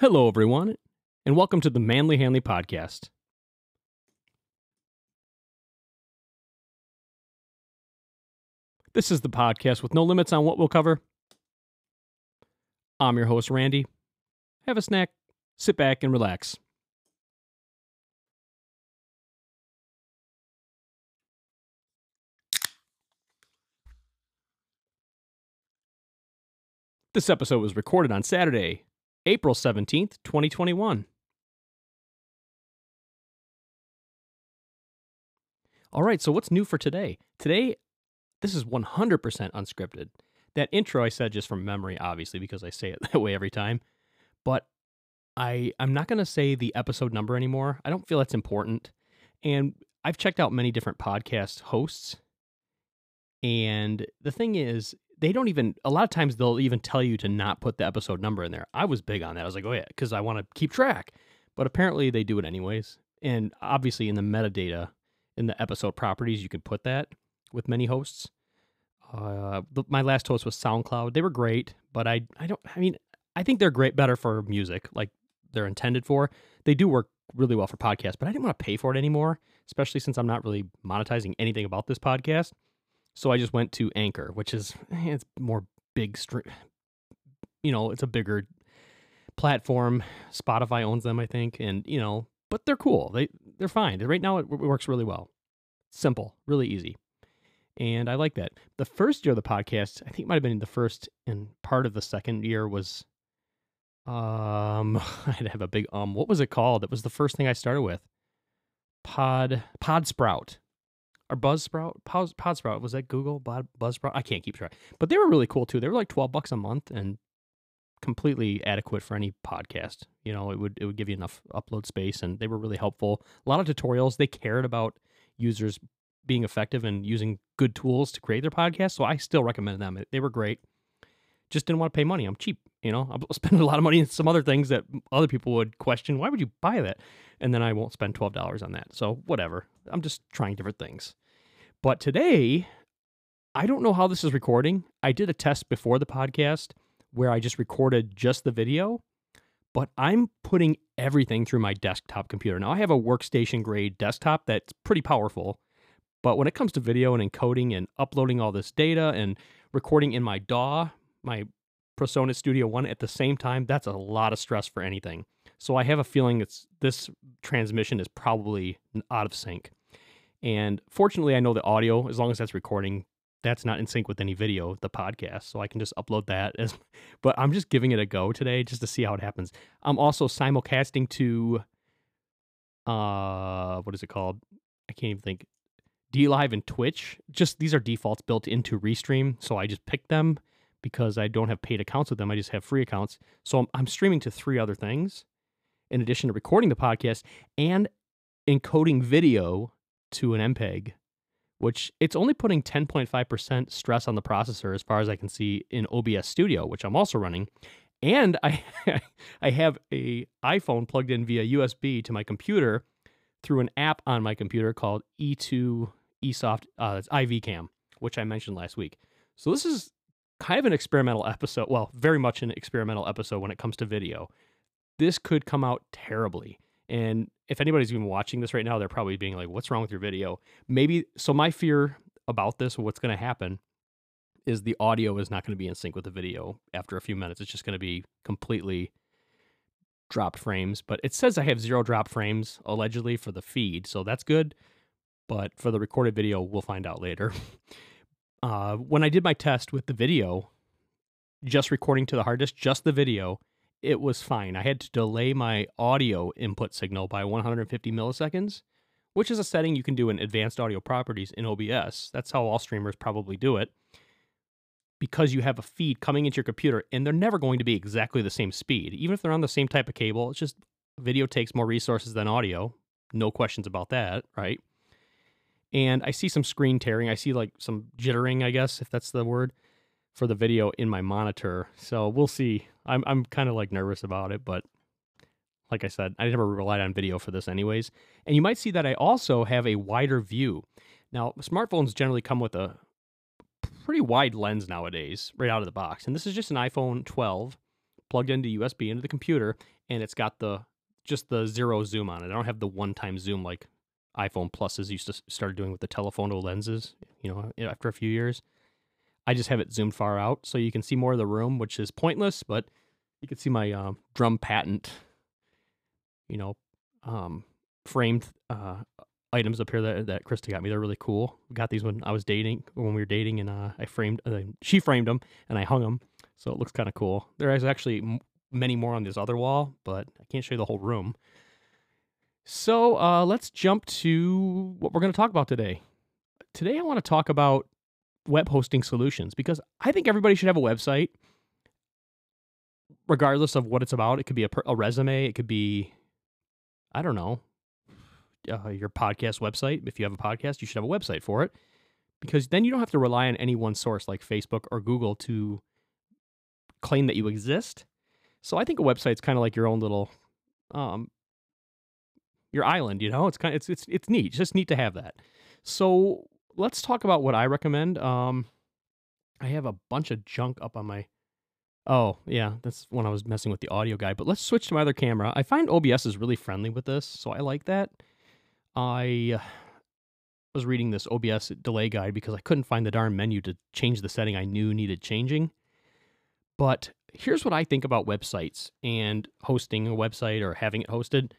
Hello, everyone, and welcome to the Manly Hanley Podcast. This is the podcast with no limits on what we'll cover. I'm your host, Randy. Have a snack, sit back, and relax. This episode was recorded on Saturday, April 17th, 2021. All right, so what's new for today? Today, this is 100% unscripted. That intro I said just from memory, obviously, because I say it that way every time. But I, I'm not going to say the episode number anymore. I don't feel that's important. And I've checked out many different podcast hosts. And the thing is, they don't even a lot of times they'll even tell you to not put the episode number in there. I was big on that. I was like, oh yeah, because I want to keep track. But apparently they do it anyways. And obviously in the metadata in the episode properties, you can put that with many hosts. Uh, my last host was SoundCloud. They were great, but I I don't. I mean, I think they're great, better for music, like they're intended for. They do work really well for podcasts, but I didn't want to pay for it anymore, especially since I'm not really monetizing anything about this podcast. So I just went to Anchor, which is eh, it's more big stream. You know, it's a bigger platform. Spotify owns them, I think, and you know, but they're cool. They they're fine. Right now, it, works really well. Simple, really easy, and I like that. The first year of the podcast, I think it might have been the first and part of the second year was. Um, I'd have a big um. What was it called? It was the first thing I started with. Pod Pod Sprout or Buzzsprout, Podsprout, was that Google Buzzsprout? I can't keep track, but they were really cool too. They were like twelve bucks a month and completely adequate for any podcast. You know, it would it would give you enough upload space, and they were really helpful. A lot of tutorials. They cared about users being effective and using good tools to create their podcast. So I still recommend them. They were great. Just didn't want to pay money. I'm cheap. You know, I'm spending a lot of money on some other things that other people would question. Why would you buy that? And then I won't spend twelve dollars on that. So whatever. I'm just trying different things. But today, I don't know how this is recording. I did a test before the podcast where I just recorded just the video, but I'm putting everything through my desktop computer. Now, I have a workstation grade desktop that's pretty powerful, but when it comes to video and encoding and uploading all this data and recording in my DAW, my PreSonus Studio One at the same time, that's a lot of stress for anything. So I have a feeling it's this transmission is probably out of sync. And fortunately, I know the audio, as long as that's recording, that's not in sync with any video, the podcast. So I can just upload that as, but I'm just giving it a go today just to see how it happens. I'm also simulcasting to, uh, what is it called? I can't even think. DLive and Twitch. Just these are defaults built into Restream. So I just picked them because I don't have paid accounts with them. I just have free accounts. So I'm, I'm streaming to three other things in addition to recording the podcast and encoding video to an MPEG, which it's only putting 10.5% stress on the processor as far as I can see in OBS Studio, which I'm also running. And I I have a iPhone plugged in via USB to my computer through an app on my computer called E2 eSoft uh, it's iVCam, which I mentioned last week. So this is kind of an experimental episode. Well, very much an experimental episode when it comes to video. This could come out terribly. And if anybody's even watching this right now, they're probably being like, what's wrong with your video? Maybe, so my fear about this, what's going to happen is the audio is not going to be in sync with the video after a few minutes. It's just going to be completely dropped frames. But it says I have zero drop frames allegedly for the feed. So that's good. But for the recorded video, we'll find out later. uh, when I did my test with the video, just recording to the hard disk, just the video, it was fine. I had to delay my audio input signal by 150 milliseconds, which is a setting you can do in advanced audio properties in OBS. That's how all streamers probably do it. Because you have a feed coming into your computer and they're never going to be exactly the same speed. Even if they're on the same type of cable, it's just video takes more resources than audio. No questions about that, right? And I see some screen tearing. I see like some jittering, I guess, if that's the word for the video in my monitor. So we'll see. I'm I'm kind of like nervous about it, but like I said, I never relied on video for this anyways. And you might see that I also have a wider view. Now, smartphones generally come with a pretty wide lens nowadays, right out of the box. And this is just an iPhone 12 plugged into USB into the computer, and it's got the just the zero zoom on it. I don't have the one time zoom like iPhone Pluses used to start doing with the telephoto lenses. You know, after a few years, I just have it zoomed far out so you can see more of the room, which is pointless, but you can see my uh, drum patent. You know, um, framed uh, items up here that that Krista got me. They're really cool. Got these when I was dating, when we were dating, and uh, I framed. Uh, she framed them, and I hung them, so it looks kind of cool. There is actually many more on this other wall, but I can't show you the whole room. So uh, let's jump to what we're going to talk about today. Today, I want to talk about web hosting solutions because I think everybody should have a website, regardless of what it's about. It could be a, a resume, it could be, I don't know, uh, your podcast website. If you have a podcast, you should have a website for it because then you don't have to rely on any one source like Facebook or Google to claim that you exist. So I think a website's kind of like your own little um your island, you know? It's kind of, it's it's it's neat. It's just neat to have that. So let's talk about what I recommend. Um I have a bunch of junk up on my Oh, yeah, that's when I was messing with the audio guy. But let's switch to my other camera. I find OBS is really friendly with this, so I like that. I was reading this OBS delay guide because I couldn't find the darn menu to change the setting I knew needed changing. But here's what I think about websites and hosting a website or having it hosted.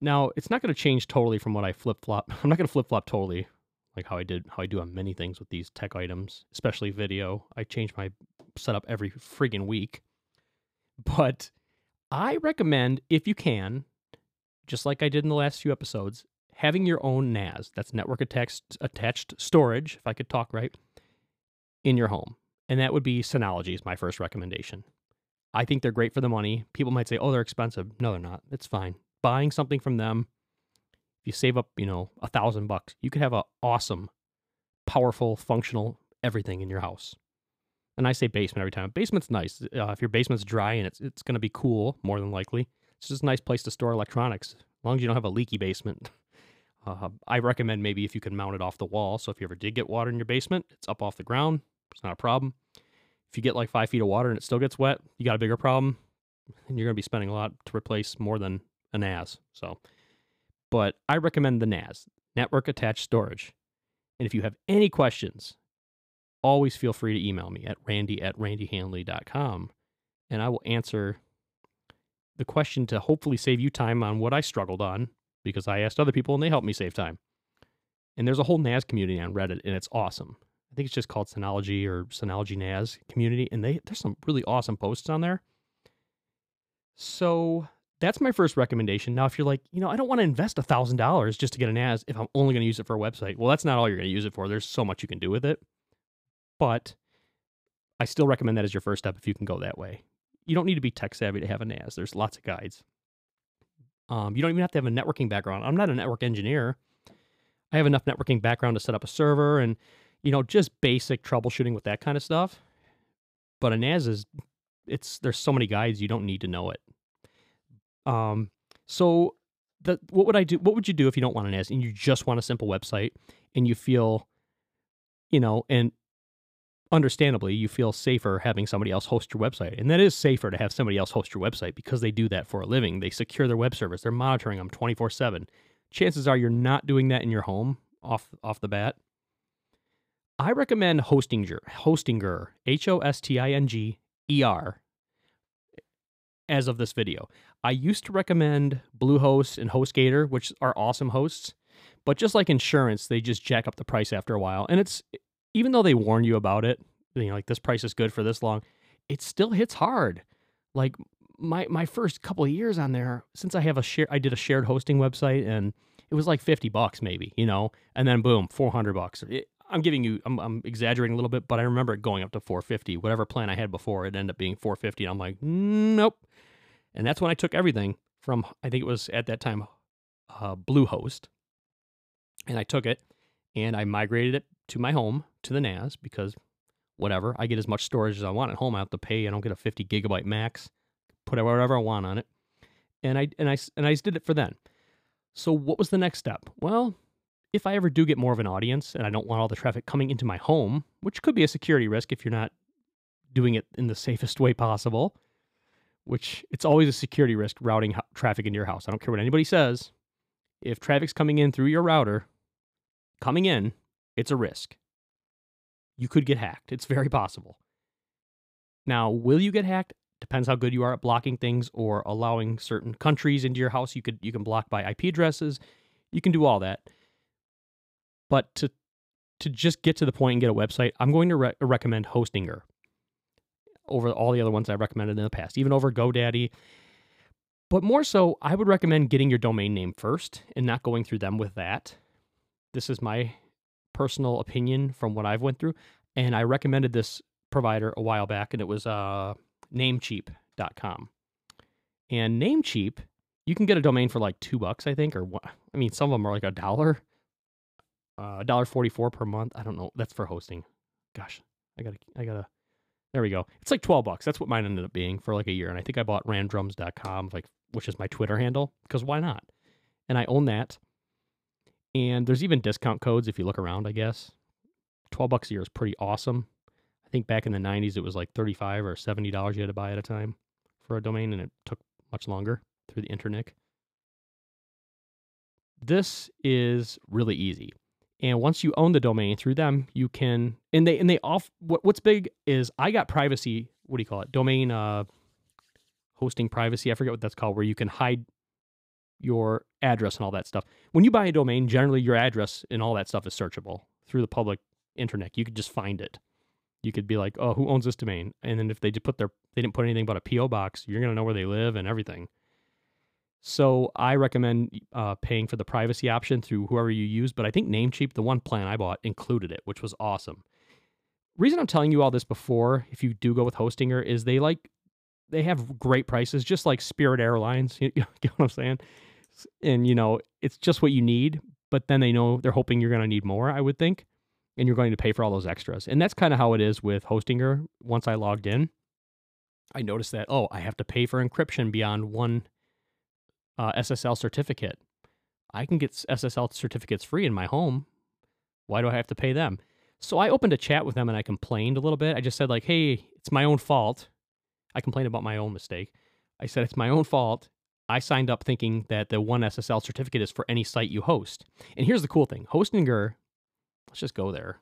Now, it's not going to change totally from what I flip flop. I'm not going to flip flop totally like how I did, how I do on many things with these tech items, especially video. I change my setup every friggin' week. But I recommend, if you can, just like I did in the last few episodes, having your own NAS, that's network attached, attached storage, if I could talk right, in your home. And that would be Synology is my first recommendation. I think they're great for the money. People might say, oh, they're expensive. No, they're not. It's fine. Buying something from them, if you save up, you know, a thousand bucks, you could have an awesome, powerful, functional everything in your house. And I say basement every time. Basement's nice. Uh, if your basement's dry and it's it's going to be cool, more than likely, it's just a nice place to store electronics. As long as you don't have a leaky basement. Uh, I recommend maybe if you can mount it off the wall. So if you ever did get water in your basement, it's up off the ground. It's not a problem. If you get like five feet of water and it still gets wet, you got a bigger problem. And you're going to be spending a lot to replace more than an NAS. So, but I recommend the NAS, network attached storage. And if you have any questions, always feel free to email me at randy at randyhanley.com and I will answer the question to hopefully save you time on what I struggled on because I asked other people and they helped me save time. And there's a whole NAS community on Reddit and it's awesome. I think it's just called Synology or Synology NAS community and they there's some really awesome posts on there. So that's my first recommendation. Now, if you're like, you know, I don't want to invest a thousand dollars just to get an NAS if I'm only going to use it for a website. Well, that's not all you're going to use it for. There's so much you can do with it. But I still recommend that as your first step if you can go that way. You don't need to be tech savvy to have a NAS. There's lots of guides. Um, you don't even have to have a networking background. I'm not a network engineer. I have enough networking background to set up a server and, you know, just basic troubleshooting with that kind of stuff. But a NAS is, it's there's so many guides you don't need to know it. Um, so the what would I do? What would you do if you don't want an NAS and you just want a simple website and you feel, you know, and understandably, you feel safer having somebody else host your website. And that is safer to have somebody else host your website because they do that for a living. They secure their web servers, they're monitoring them 24 7. Chances are you're not doing that in your home off, off the bat. I recommend Hostinger, Hostinger, H O S T I N G E R, as of this video. I used to recommend Bluehost and HostGator, which are awesome hosts, but just like insurance, they just jack up the price after a while. And it's even though they warn you about it, you know, like this price is good for this long, it still hits hard. Like my my first couple of years on there, since I have a share, I did a shared hosting website, and it was like fifty bucks maybe, you know, and then boom, four hundred bucks. It, I'm giving you, I'm, I'm exaggerating a little bit, but I remember it going up to 450. Whatever plan I had before, it ended up being 450. And I'm like, nope. And that's when I took everything from, I think it was at that time, uh, Bluehost, and I took it and I migrated it to my home to the NAS because whatever, I get as much storage as I want at home. I have to pay. I don't get a 50 gigabyte max. Put whatever I want on it, and I and I and I just did it for then. So what was the next step? Well, if I ever do get more of an audience and I don't want all the traffic coming into my home, which could be a security risk if you're not doing it in the safest way possible, which it's always a security risk routing ho- traffic into your house. I don't care what anybody says. If traffic's coming in through your router, coming in, it's a risk. You could get hacked. It's very possible. Now, will you get hacked? Depends how good you are at blocking things or allowing certain countries into your house. You could you can block by IP addresses. You can do all that. But to to just get to the point and get a website, I'm going to re- recommend Hostinger over all the other ones I've recommended in the past, even over GoDaddy. But more so, I would recommend getting your domain name first and not going through them with that. This is my personal opinion from what I've went through, and I recommended this provider a while back, and it was uh, Namecheap.com. And Namecheap, you can get a domain for like two bucks, I think, or what? I mean, some of them are like a dollar, uh, a dollar forty-four per month. I don't know. That's for hosting. Gosh, I gotta, I gotta. There we go. It's like twelve bucks. That's what mine ended up being for like a year. And I think I bought randrums.com, like which is my Twitter handle, because why not? And I own that. And there's even discount codes if you look around, I guess. 12 bucks a year is pretty awesome. I think back in the 90s it was like 35 or 70 dollars you had to buy at a time for a domain and it took much longer through the internet. This is really easy. And once you own the domain through them, you can and they and they off what what's big is I got privacy, what do you call it? Domain uh hosting privacy. I forget what that's called where you can hide your address and all that stuff. When you buy a domain, generally your address and all that stuff is searchable through the public internet. You could just find it. You could be like, "Oh, who owns this domain?" And then if they just put their they didn't put anything but a PO box, you're gonna know where they live and everything. So I recommend uh, paying for the privacy option through whoever you use. But I think Namecheap, the one plan I bought, included it, which was awesome. Reason I'm telling you all this before, if you do go with Hostinger, is they like they have great prices, just like Spirit Airlines. You, you know what I'm saying? And you know, it's just what you need. But then they know they're hoping you're going to need more. I would think, and you're going to pay for all those extras. And that's kind of how it is with Hostinger. Once I logged in, I noticed that oh, I have to pay for encryption beyond one uh, SSL certificate. I can get SSL certificates free in my home. Why do I have to pay them? So I opened a chat with them and I complained a little bit. I just said like, "Hey, it's my own fault." I complained about my own mistake. I said it's my own fault. I signed up thinking that the one SSL certificate is for any site you host. And here's the cool thing: Hostinger. Let's just go there.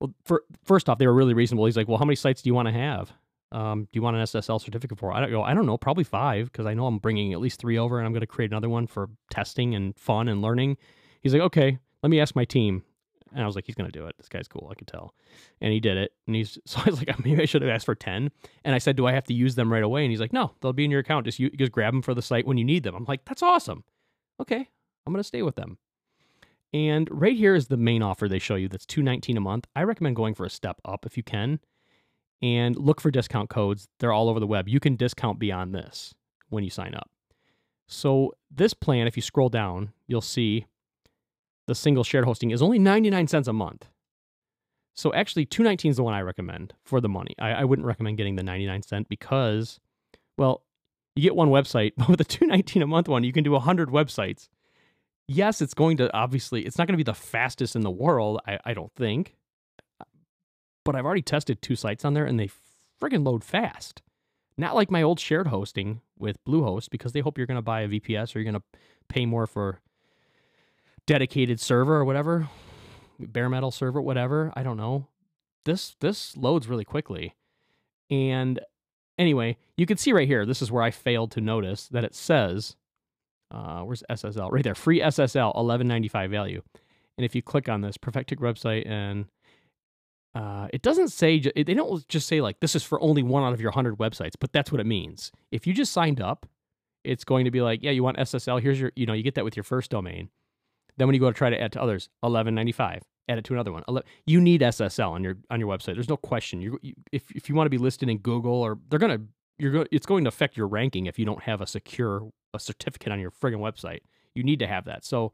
Well, for, first off, they were really reasonable. He's like, "Well, how many sites do you want to have? Um, do you want an SSL certificate for?" I don't go. I don't know. Probably five because I know I'm bringing at least three over, and I'm going to create another one for testing and fun and learning. He's like, "Okay, let me ask my team." And I was like, he's going to do it. This guy's cool. I could tell. And he did it. And he's, so I was like, maybe I should have asked for 10. And I said, do I have to use them right away? And he's like, no, they'll be in your account. Just, you, just grab them for the site when you need them. I'm like, that's awesome. Okay. I'm going to stay with them. And right here is the main offer they show you that's 219 a month. I recommend going for a step up if you can and look for discount codes. They're all over the web. You can discount beyond this when you sign up. So this plan, if you scroll down, you'll see the single shared hosting is only 99 cents a month. So actually 219 is the one I recommend for the money. I, I wouldn't recommend getting the 99 cent because, well, you get one website, but with the 219 a month one, you can do 100 websites. Yes, it's going to obviously, it's not going to be the fastest in the world, I, I don't think. But I've already tested two sites on there and they friggin' load fast. Not like my old shared hosting with Bluehost because they hope you're going to buy a VPS or you're going to pay more for dedicated server or whatever, bare metal server, whatever. I don't know. This this loads really quickly. And anyway, you can see right here, this is where I failed to notice that it says, uh, where's SSL? Right there, free SSL, 1195 value. And if you click on this Perfectic website and uh, it doesn't say, they don't just say like, this is for only one out of your 100 websites, but that's what it means. If you just signed up, it's going to be like, yeah, you want SSL, here's your, you know, you get that with your first domain. Then when you go to try to add to others, eleven ninety five. Add it to another one. You need SSL on your on your website. There's no question. You, you if if you want to be listed in Google or they're gonna you're go, it's going to affect your ranking if you don't have a secure a certificate on your friggin' website. You need to have that. So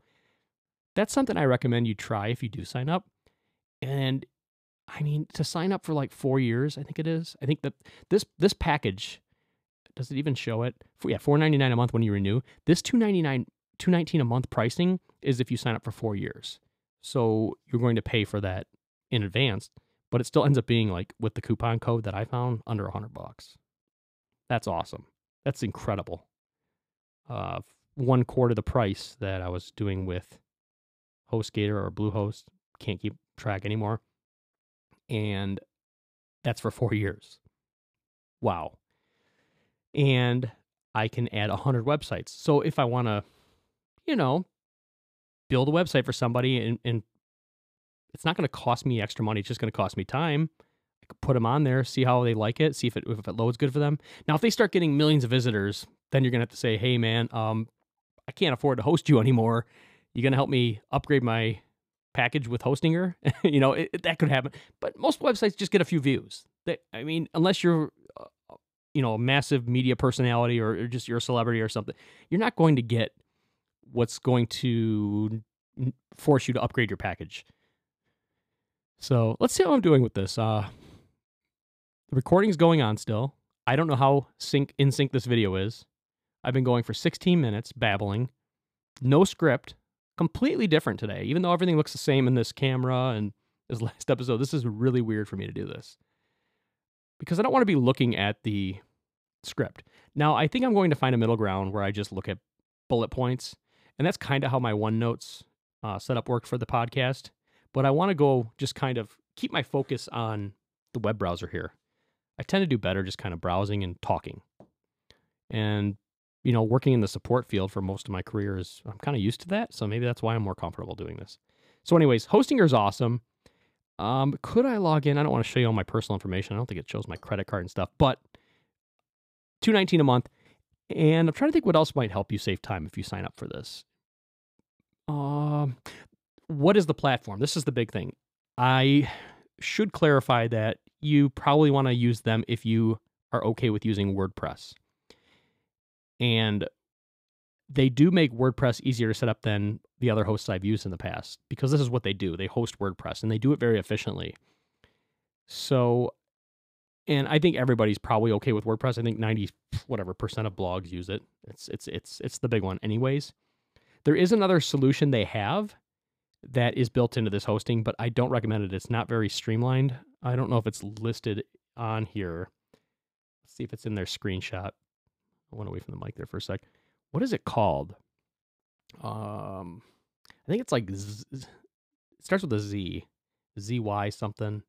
that's something I recommend you try if you do sign up. And I mean, to sign up for like four years, I think it is. I think that this this package does it even show it? Yeah, four ninety nine a month when you renew. This two ninety nine 219 a month pricing is if you sign up for 4 years. So you're going to pay for that in advance, but it still ends up being like with the coupon code that I found under a 100 bucks. That's awesome. That's incredible. Uh, one quarter the price that I was doing with HostGator or Bluehost. Can't keep track anymore. And that's for four years. Wow. And I can add 100 websites. So if I want to, you know, build a website for somebody and, and it's not going to cost me extra money, it's just going to cost me time. I could put them on there, see how they like it, see if it, if it loads good for them. Now, if they start getting millions of visitors, then you're going to have to say, hey, man, um, I can't afford to host you anymore. You're going to help me upgrade my package with Hostinger? you know, it, it, that could happen. But most websites just get a few views. They, I mean, unless you're you know, a massive media personality or, or just you're a celebrity or something, you're not going to get what's going to force you to upgrade your package. So let's see how I'm doing with this. Uh, the recording's going on still. I don't know how sync in sync this video is. I've been going for 16 minutes babbling, no script, completely different today. Even though everything looks the same in this camera and this last episode, this is really weird for me to do this because I don't want to be looking at the script. Now, I think I'm going to find a middle ground where I just look at bullet points, and that's kind of how my OneNotes uh, setup worked for the podcast. But I want to go just kind of keep my focus on the web browser here. I tend to do better just kind of browsing and talking. And, you know, working in the support field for most of my career is, I'm kind of used to that. So maybe that's why I'm more comfortable doing this. So, anyways, Hostinger is awesome. Um, could I log in? I don't want to show you all my personal information. I don't think it shows my credit card and stuff, but 219 a month. And I'm trying to think what else might help you save time if you sign up for this. Um, what is the platform? This is the big thing. I should clarify that you probably want to use them if you are okay with using WordPress. And they do make WordPress easier to set up than the other hosts I've used in the past because this is what they do. They host WordPress and they do it very efficiently. So, and I think everybody's probably okay with WordPress. I think 90 whatever percent of blogs use it. It's it's it's it's the big one anyways. There is another solution they have that is built into this hosting, but I don't recommend it. It's not very streamlined. I don't know if it's listed on here. Let's see if it's in their screenshot. I went away from the mic there for a sec. What is it called? Um, I think it's like Z, it starts with a Z, ZY something.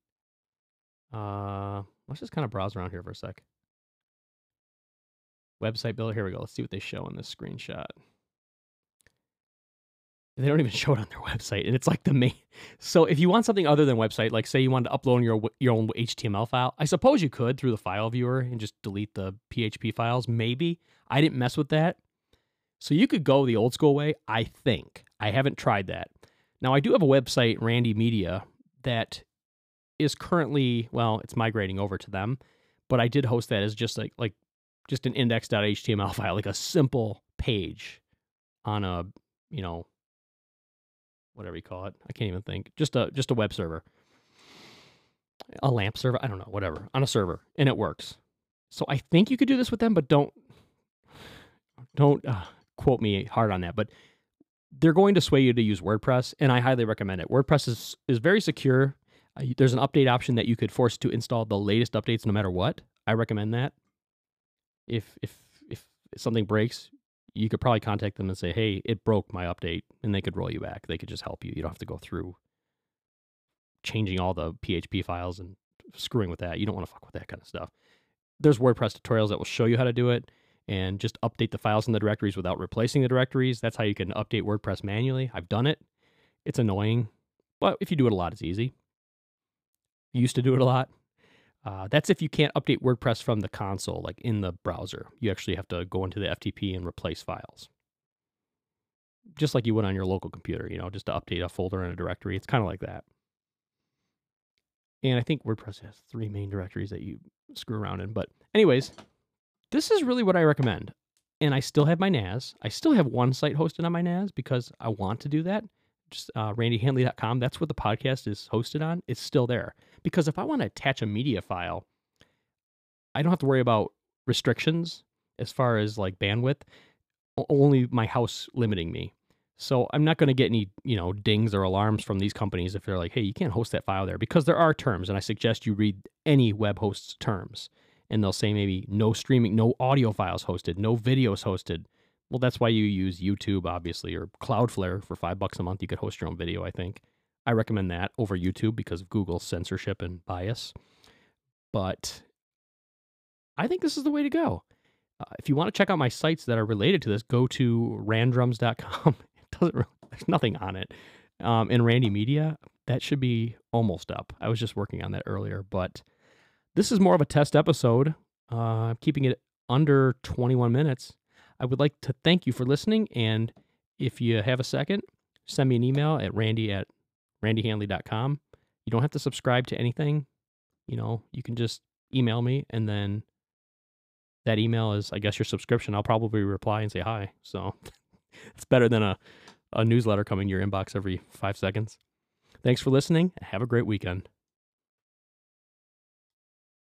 Uh, let's just kind of browse around here for a sec. Website builder. Here we go. Let's see what they show in this screenshot. They don't even show it on their website, and it's like the main. So if you want something other than website, like say you wanted to upload your your own HTML file, I suppose you could through the file viewer and just delete the PHP files. Maybe I didn't mess with that. So you could go the old school way, I think. I haven't tried that. Now, I do have a website, Randy Media, that is currently, well, it's migrating over to them, but I did host that as just like like just an index.html file, like a simple page on a, you know, whatever you call it. I can't even think. Just a just a web server. A LAMP server, I don't know, whatever, on a server, and it works. So I think you could do this with them, but don't don't uh, quote me hard on that, but they're going to sway you to use WordPress, and I highly recommend it. WordPress is is very secure. Uh, there's an update option that you could force to install the latest updates no matter what. I recommend that. If if if something breaks, you could probably contact them and say, "Hey, it broke my update," and they could roll you back. They could just help you. You don't have to go through changing all the PHP files and screwing with that. You don't want to fuck with that kind of stuff. There's WordPress tutorials that will show you how to do it and just update the files in the directories without replacing the directories. That's how you can update WordPress manually. I've done it. It's annoying, but if you do it a lot, it's easy. You used to do it a lot. Uh, that's if you can't update WordPress from the console, like in the browser. You actually have to go into the FTP and replace files. Just like you would on your local computer, you know, just to update a folder and a directory. It's kind of like that. And I think WordPress has three main directories that you screw around in. But, anyways, this is really what I recommend. And I still have my NAS. I still have one site hosted on my NAS because I want to do that. Just uh, randyhanley.com. That's what the podcast is hosted on. It's still there. Because if I want to attach a media file, I don't have to worry about restrictions as far as like bandwidth, only my house limiting me. So I'm not going to get any, you know, dings or alarms from these companies if they're like, "Hey, you can't host that file there," because there are terms, and I suggest you read any web host's terms and they'll say maybe no streaming, no audio files hosted, no videos hosted. Well, that's why you use YouTube, obviously, or Cloudflare for five bucks a month. You could host your own video, I think. I recommend that over YouTube because of Google's censorship and bias. But I think this is the way to go. Uh, if you want to check out my sites that are related to this, go to randrums.com. it doesn't really, there's nothing on it. Um, in Randy Media, that should be almost up. I was just working on that earlier, but this is more of a test episode. Uh, I'm keeping it under 21 minutes. I would like to thank you for listening. And if you have a second, send me an email at randy at randyhanley.com. You don't have to subscribe to anything. You know, you can just email me and then that email is, I guess, your subscription. I'll probably reply and say hi. So it's better than a, a newsletter coming your inbox every five seconds. Thanks for listening. Have a great weekend.